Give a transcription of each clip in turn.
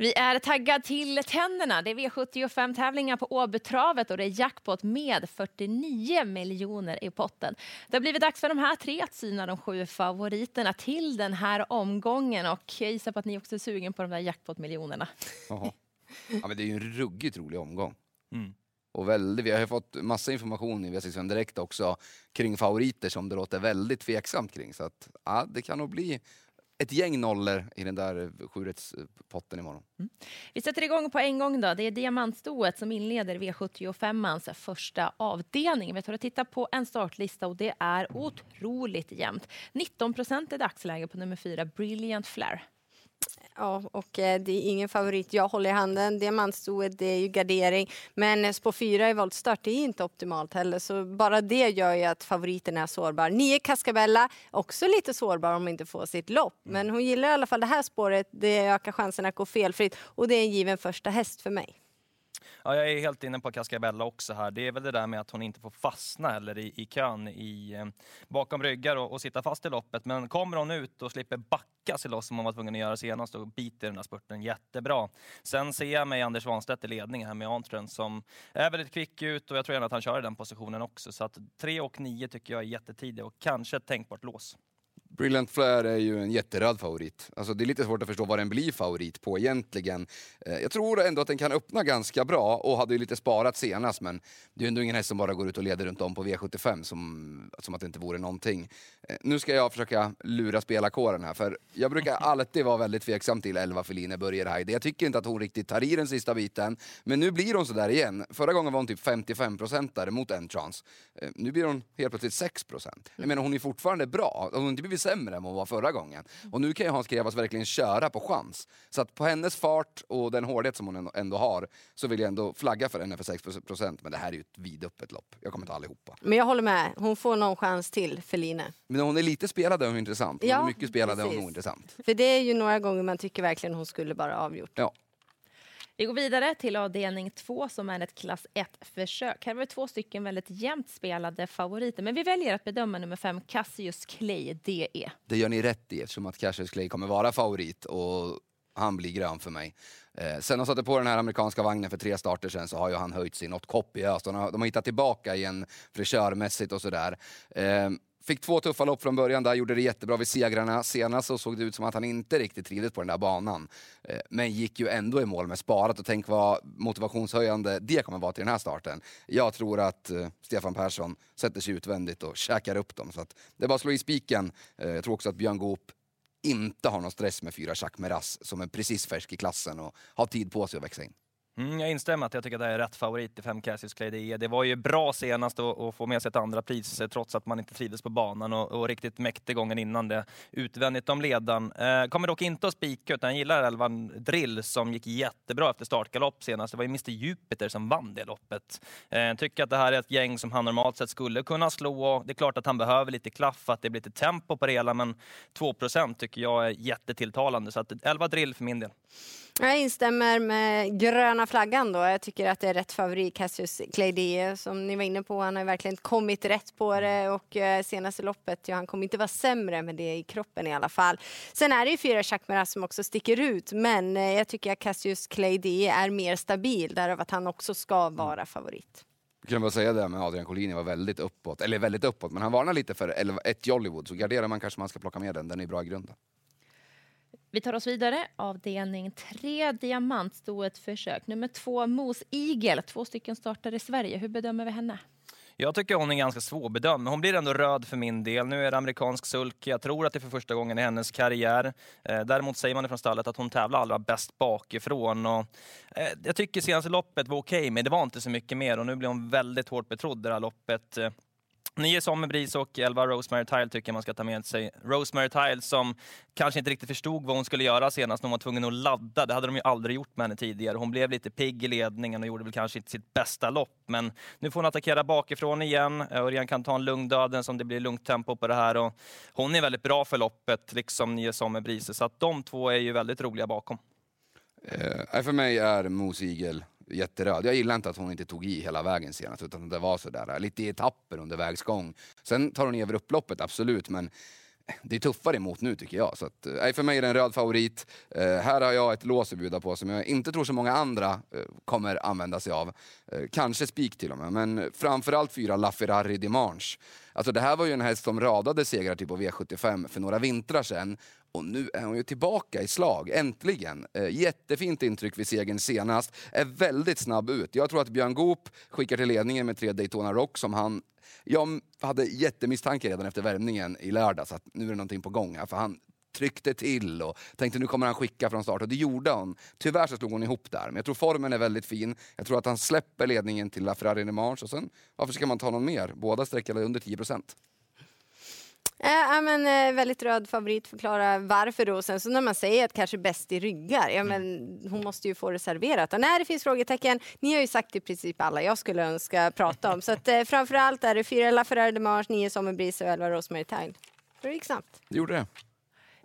Vi är taggad till tänderna. Det är V75-tävlingar på Åbytravet och det är jackpot med 49 miljoner i potten. Det har blivit dags för de här tre att syna de sju favoriterna till den här omgången och jag gissar på att ni också är sugen på de där jackpot-miljonerna. Ja, men det är ju en ruggigt rolig omgång. Mm. Och väldigt, vi har ju fått massa information i V65 Direkt också kring favoriter som det låter väldigt tveksamt kring. Så att, ja, det kan nog bli ett gäng nollor i den där eh, sjurättspotten imorgon. Mm. Vi sätter igång på en gång då. Det är diamantstoet som inleder V75ans första avdelning. Vi tar och tittar på en startlista och det är otroligt jämnt. 19 procent i dagsläge på nummer fyra, Brilliant Flare. Ja, och eh, det är ingen favorit jag håller i handen. Diamantstoet, det är ju gardering. Men eh, spår 4 i voltstart, det är inte optimalt heller. Så bara det gör ju att favoriten är sårbar. 9 Cascabella, också lite sårbar om hon inte får sitt lopp. Men hon gillar i alla fall det här spåret. Det ökar chansen att gå felfritt. Och det är en given första häst för mig. Ja, jag är helt inne på Cascabella också här. Det är väl det där med att hon inte får fastna eller i, i kön i, eh, bakom ryggar och, och sitta fast i loppet. Men kommer hon ut och slipper backa sig loss som hon var tvungen att göra senast och biter den här spurten jättebra. Sen ser jag mig Anders Svanstedt i ledning här med Antren som är väldigt kvick ut och jag tror gärna att han kör i den positionen också. Så att 3 och 9 tycker jag är jättetidigt och kanske ett tänkbart lås. Brilliant Flair är ju en jätteröd favorit. Alltså det är lite svårt att förstå vad den blir favorit på egentligen. Eh, jag tror ändå att den kan öppna ganska bra och hade ju lite sparat senast men det är ju ändå ingen häst som bara går ut och leder runt om på V75 som, som att det inte vore någonting. Eh, nu ska jag försöka lura spelarkåren här för jag brukar alltid vara väldigt tveksam till 11 Feline Börjer Heide. Jag tycker inte att hon riktigt tar i den sista biten men nu blir hon sådär igen. Förra gången var hon typ 55-procentare mot en chans. Eh, nu blir hon helt plötsligt 6 procent. Jag menar hon är fortfarande bra. Hon har inte blivit sämre än vad hon var förra gången. Och nu kan ju Hans Krevas verkligen köra på chans. Så att på hennes fart och den hårdhet som hon ändå- har så vill jag ändå flagga för henne för 6 procent. Men det här är ju ett vidöppet lopp. Jag kommer ta allihopa. Men jag håller med. Hon får någon chans till, Feline. Men hon är lite spelad är hon intressant. Hon är Ja, mycket spelad är hon precis. intressant. För det är ju några gånger man tycker verkligen hon skulle bara avgjort. Ja. Vi går vidare till avdelning två som är ett klass 1-försök. Här har vi två stycken väldigt jämnt spelade favoriter, men vi väljer att bedöma nummer fem Cassius Clay DE. Det gör ni rätt i eftersom att Cassius Clay kommer vara favorit och han blir grön för mig. Eh, sen de satte på den här amerikanska vagnen för tre starter sen så har ju han höjt sig något kopiöst. De har, de har hittat tillbaka igen frisörmässigt och sådär. Eh, fick två tuffa lopp från början där, gjorde det jättebra vid segrarna. Senast så såg det ut som att han inte riktigt trivdes på den där banan. Eh, men gick ju ändå i mål med sparat och tänk vad motivationshöjande det kommer vara till den här starten. Jag tror att eh, Stefan Persson sätter sig utvändigt och käkar upp dem. Så att det är bara att slå i spiken. Eh, jag tror också att Björn Goop inte har någon stress med fyra Jacques Meras som är precis färsk i klassen och har tid på sig att växa in. Mm, jag instämmer att jag tycker att det här är rätt favorit i 5 Cassius Clay DE. Det var ju bra senast att, få med sig ett andra pris eh, trots att man inte trivdes på banan och, och riktigt mäktig gången innan det utvändigt om ledan. Eh, kommer dock inte att spika utan jag gillar 11 Drill som gick jättebra efter startgalopp senast. Det var ju Mr Jupiter som vann det loppet. Eh, tycker att det här är ett gäng som han normalt sett skulle kunna slå. Och det är klart att han behöver lite klaff, att det blir lite tempo på det hela men 2% tycker jag är jättetilltalande. Så att 11 Drill för min del. Jag instämmer med gröna flaggan då. Jag tycker att det är rätt favorit, Cassius Clay DE. Som ni var inne på, han har verkligen kommit rätt på det och eh, senaste loppet, ja, han kommer inte vara sämre med det i kroppen i alla fall. Sen är det ju fyra Jacques Meras som också sticker ut, men eh, jag tycker att Cassius Clay DE är mer stabil, därav att han också ska vara favorit. Jag kan bara säga det med Adrian Collini var väldigt uppåt, eller väldigt uppåt, men han varnar lite för 11 ett Jollywood, så garderar man kanske man ska plocka med den, den är bra i grunden. Vi tar oss vidare. Avdelning 3, Diamantstoet försök. Nummer 2, Mos Igel. Två stycken startar i Sverige. Hur bedömer vi henne? Jag tycker hon är ganska svårbedömd. Hon blir ändå röd för min del. Nu är det amerikansk sulk, Jag tror att det är för första gången i hennes karriär. Eh, däremot säger man från stallet att hon tävlar allra bäst bakifrån. Och, eh, jag tycker senaste loppet var okej, men det var inte så mycket mer. Och nu blir hon väldigt hårt betrodd det här loppet. Eh, Nio Nio Sommerbris och 11 Rosemary Tile tycker jag man ska ta med sig. Rosemary Tile som kanske inte riktigt förstod vad hon skulle göra senast när hon var tvungen att ladda. Det hade de ju aldrig gjort med henne tidigare. Hon blev lite pigg i ledningen och gjorde väl kanske inte sitt bästa lopp. Men nu får hon attackera bakifrån igen. Örjan kan ta en lugn döden som det blir lugnt tempo på det här. Och hon är väldigt bra för loppet, liksom Nio Sommerbrise. Så att de två är ju väldigt roliga bakom. Eh, för mig är Mosigel jätteröd. Jag gillar inte att hon inte tog i hela vägen senast, utan det var sådär lite i etapper under vägs gång. Sen tar hon över upploppet, absolut, men det är tuffare emot nu tycker jag. Så att, eh, för mig är det en röd favorit. Eh, här har jag ett lås att bjuda på som jag inte tror så många andra eh, kommer använda sig av. Eh, kanske spik till och med, men framförallt fyra LaFerrari Dimanche. Alltså det här var ju en häst som radade segrar till på V75 för några vintrar sedan. Och nu är hon ju tillbaka i slag, äntligen. Eh, jättefint intryck vid segern senast. Är väldigt snabb ut. Jag tror att Björn Goop skickar till ledningen med tre Daytona Rock som han jag hade jättemisstanke redan efter värmningen i lördags att nu är det någonting på gång här, för han tryckte till och tänkte nu kommer han skicka från start och det gjorde hon. Tyvärr så slog hon ihop där, men jag tror formen är väldigt fin. Jag tror att han släpper ledningen till LaFerrari Dimanche och sen varför ska man ta någon mer? Båda sträckade under 10 procent. Ja, men, eh, väldigt röd favorit, förklara varför då. Sen så när man säger att kanske bäst i ryggar, ja men hon måste ju få det serverat. Och när det finns frågetecken, ni har ju sagt i princip alla jag skulle önska prata om. Så att eh, framförallt är det fyra La Ferrari de Mars, nio Sommerbris och elva Rosemary Tile. Det gick snabbt. Det gjorde det.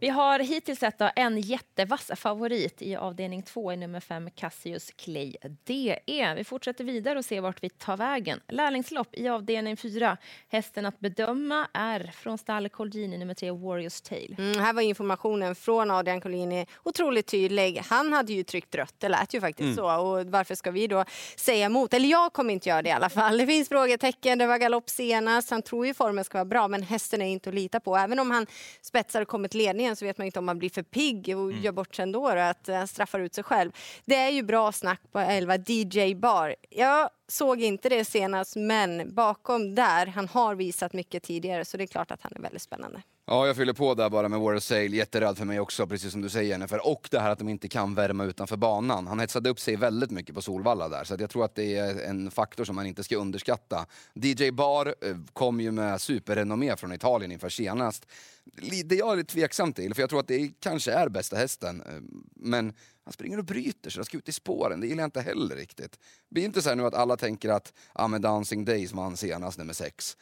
Vi har hittills sett en jättevass favorit i avdelning två i nummer fem Cassius Clay DE. Vi fortsätter vidare och ser vart vi tar vägen. Lärlingslopp i avdelning fyra. Hästen att bedöma är från stall Colgjini nummer tre Warriors Tale. Mm, här var informationen från Adrian Collini otroligt tydlig. Han hade ju tryckt rött, det lät ju faktiskt Mm. så. Och varför ska vi då säga emot? Eller jag kommer inte göra det i alla fall. Det finns frågetecken, det var galopp senast. Han tror ju formen ska vara bra, men hästen är inte att lita på. Även om han spetsar och kommer till ledningen så vet man inte om han blir för pigg och gör bort sig ändå, då, att han straffar ut sig själv. Det är ju bra snack på 11 DJ Bar. Jag såg inte det senast, men bakom där, han har visat mycket tidigare, så det är klart att han är väldigt spännande. Ja, jag fyller på där bara med Warrior Sale. Jätterädd för mig också, precis som du säger Jennifer. Och det här att de inte kan värma utanför banan. Han hetsade upp sig väldigt mycket på Solvalla där, så att jag tror att det är en faktor som man inte ska underskatta. DJ Bar eh, kom ju med superrenommé från Italien inför senast. Det jag är lite tveksam till, för jag tror att det kanske är bästa hästen. Eh, men han springer och bryter sig, han ska ut i spåren. Det gillar jag inte heller riktigt. Det är inte så här nu att alla tänker att ah, men Dancing Days vann senast, nummer sex.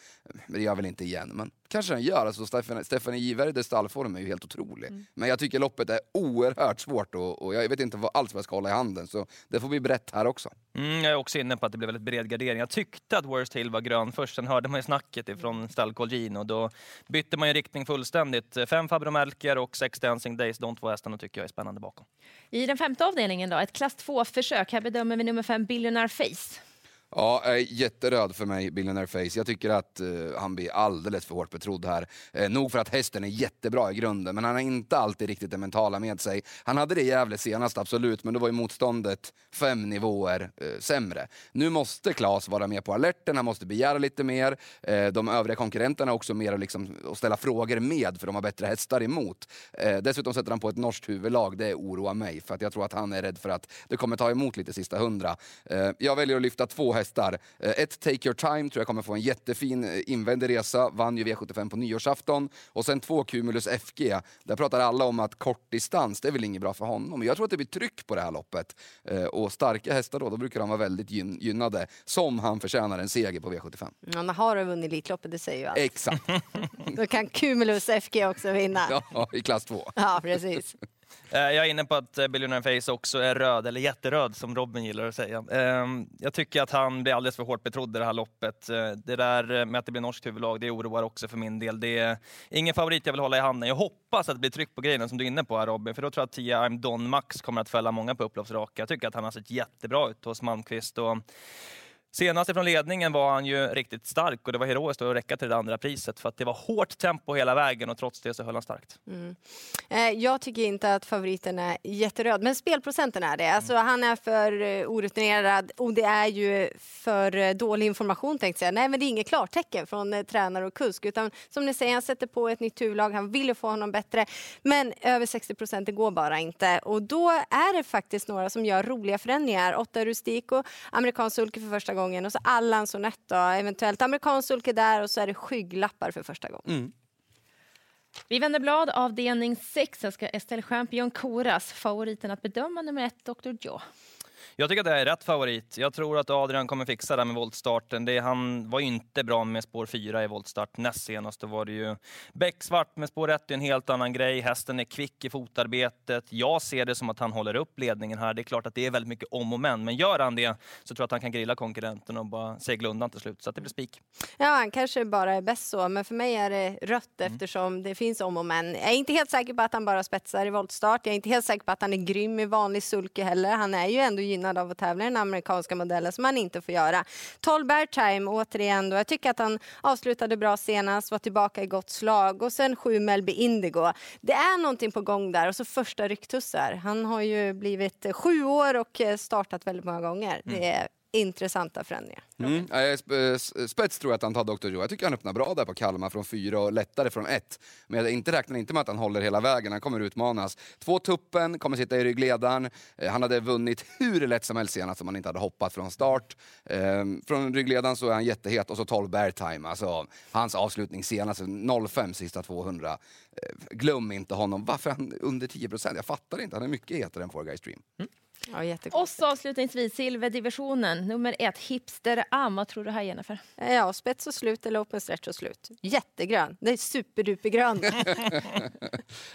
Men det gör väl inte igen, men kanske den gör. Alltså, Stefan, Stefanie Giverdes stallform är ju helt otrolig. Men jag tycker loppet är oerhört svårt och, och jag vet inte vad, alls vad jag ska hålla i handen. Så det får bli brett här också. Mm, jag är också inne på att det blev väldigt bred gardering. Jag tyckte att Worst Hill var grön först, sen hörde man ju snacket ifrån stall Colgjini och då bytte man ju riktning fullständigt. Fem Fabro Melker och sex Dancing Days, de två hästarna tycker jag är spännande bakom. I den femte avdelningen då, ett klass 2-försök. Här bedömer vi nummer fem Billionaire Face. Ja, jätteröd för mig, Billionaire Face. Jag tycker att uh, han blir alldeles för hårt betrodd här. Eh, nog för att hästen är jättebra i grunden, men han har inte alltid riktigt det mentala med sig. Han hade det i Gävle senast, absolut, men då var ju motståndet fem nivåer eh, sämre. Nu måste Claes vara med på alerten, han måste begära lite mer. Eh, de övriga konkurrenterna också mer liksom att liksom, ställa frågor med, för de har bättre hästar emot. Eh, dessutom sätter han på ett norskt huvudlag, det oroar mig, för att jag tror att han är rädd för att det kommer ta emot lite sista hundra. Eh, jag väljer att lyfta två hästar. Eh, ett Take Your Time tror jag kommer få en jättefin eh, invändig resa, vann ju V75 på nyårsafton. Och sen två Cumulus FG, där pratar alla om att kortdistans, det är väl inget bra för honom. Jag tror att det blir tryck på det här loppet. Eh, och starka hästar då, då brukar de vara väldigt gyn- gynnade. Som han förtjänar en seger på V75. Han har vunnit Elitloppet, det säger ju allt. Exakt, Då kan Cumulus FG också vinna. ja, i klass två. Ja, precis. Eh, jag är inne på att eh, Billionaire Face också är röd, eller jätteröd som Robin gillar att säga. Ehm, jag tycker att han blir alldeles för hårt betrodd i det här loppet. Eh, det där med att det blir norskt huvudlag, det oroar också för min del. Det är ingen favorit jag vill hålla i handen. Jag hoppas att det blir tryck på grejen som du är inne på här Robin, för då tror jag att 10 I'm Don Max kommer att fälla många på upploppsraka. Jag tycker att han har sett jättebra ut hos Malmqvist. Och Senast ifrån ledningen var han ju riktigt stark och det var heroiskt att räcka till det andra priset för att det var hårt tempo hela vägen och trots det så höll han starkt. Eh, Jag tycker inte att favoriten är jätteröd, men spelprocenten är det. Alltså, han är för eh, orutinerad och det är ju för eh, dålig information tänkte jag. Nej, men det är inget klartecken från eh, tränare och kusk, utan som ni säger, han sätter på ett nytt huvudlag, han vill ju få honom bättre, men över 60 procent, det går bara inte. Och då är det faktiskt några som gör roliga förändringar. Åtta Rustico, amerikansk sulke för första gången och så Allan Sonett eventuellt amerikansk sulke där och så är det skygglappar för första gången. Vi vänder blad, avdelning 6. Här ska Estelle Champion koras. Favoriten att bedöma nummer ett, Dr. Joe. Jag tycker att det är rätt favorit. Jag tror att Adrian kommer fixa det med voltstarten. Det, han var ju inte bra med spår 4 i voltstart. Näst senast då var det ju becksvart med spår 1 är en helt annan grej. Hästen är kvick i fotarbetet. Jag ser det som att han håller upp ledningen här. Det är klart att det är väldigt mycket om och men, men gör han det så tror jag att han kan grilla konkurrenten och bara segla undan till slut. Så att det blir spik. Ja, han kanske bara är bäst så, men för mig är det rött mm. eftersom det finns om och men. Jag är inte helt säker på att han bara spetsar i voltstart. Jag är inte helt säker på att han är grym i vanlig sulke heller. Han är ju ändå gynnad av att tävla i den amerikanska modellen som han inte får göra. 12 Time återigen då. Jag tycker att han avslutade bra senast, var tillbaka i gott slag och sen 7 Melby Indigo. Det är någonting på gång där och så första rycktussar. Han har ju blivit sju år och startat väldigt många gånger. Mm. Det är intressanta förändringar. Mm. Spets tror jag att han tar Dr. Joe. Jag tycker han öppnar bra där på Kalmar från fyra och lättare från ett. Men jag inte räknar inte med att han håller hela vägen, han kommer utmanas. Två tuppen, kommer sitta i ryggledaren. Eh, han hade vunnit hur lätt som helst senast om han inte hade hoppat från start. Ehm, från ryggledaren så är han jättehet och så 12 bear time. Alltså, hans avslutning senast, 05 sista 200. Eh, glöm inte honom. Varför är han under 10 procent? Jag fattar inte. Han är mycket hetare än Four Guys Stream. Mm. Ja, och så avslutningsvis silverdivisionen, nummer ett, Hipster Am. Vad tror du här Jennifer? Ja, spets och slut eller open stretch och slut. Jättegrön. Det är superdupergrön.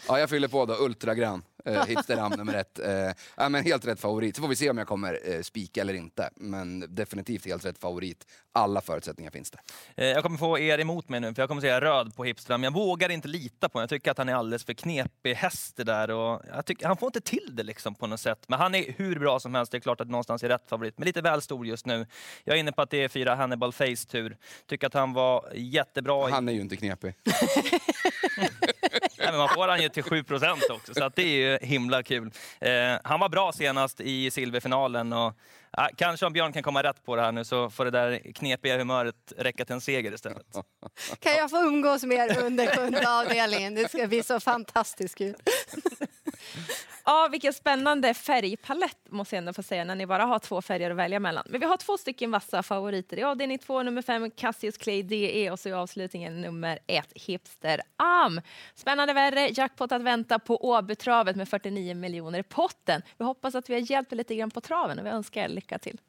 ja, jag fyller på då, ultragrön eh, hipsteram nummer ett. Eh, men helt rätt favorit. Så får vi se om jag kommer eh, spika eller inte. Men definitivt helt rätt favorit. Alla förutsättningar finns det. Eh, jag kommer få er emot mig nu, för jag kommer säga röd på hipsteram. Jag vågar inte lita på honom. Jag tycker att han är alldeles för knepig häst det där. Och jag tycker, han får inte till det liksom på något sätt. Men han är hur bra som helst. Det är klart att någonstans är rätt favorit. Men lite väl stor just nu. Jag är inne på att det är fyra Hannibal Face tur. Tycker att han var jättebra. Han är ju inte knepig. Nej, men man får han ju till 7 procent också, så att det är ju himla kul. Eh, han var bra senast i silverfinalen. Och, eh, kanske om Björn kan komma rätt på det här nu så får det där knepiga humöret räcka till en seger istället. Kan jag få umgås med er under sjunde avdelningen? Det ska bli så fantastiskt kul. Ja, vilken spännande färgpalett måste jag ändå få säga när ni bara har två färger att välja mellan. Men vi har två stycken vassa favoriter i avdelning två, nummer fem Cassius Clay DE och så i avslutningen nummer ett Hipster Am. Spännande värre, jackpot att vänta på Åbytravet med 49 miljoner i potten. Vi hoppas att vi har hjälpt er lite grann på traven och vi önskar er lycka till.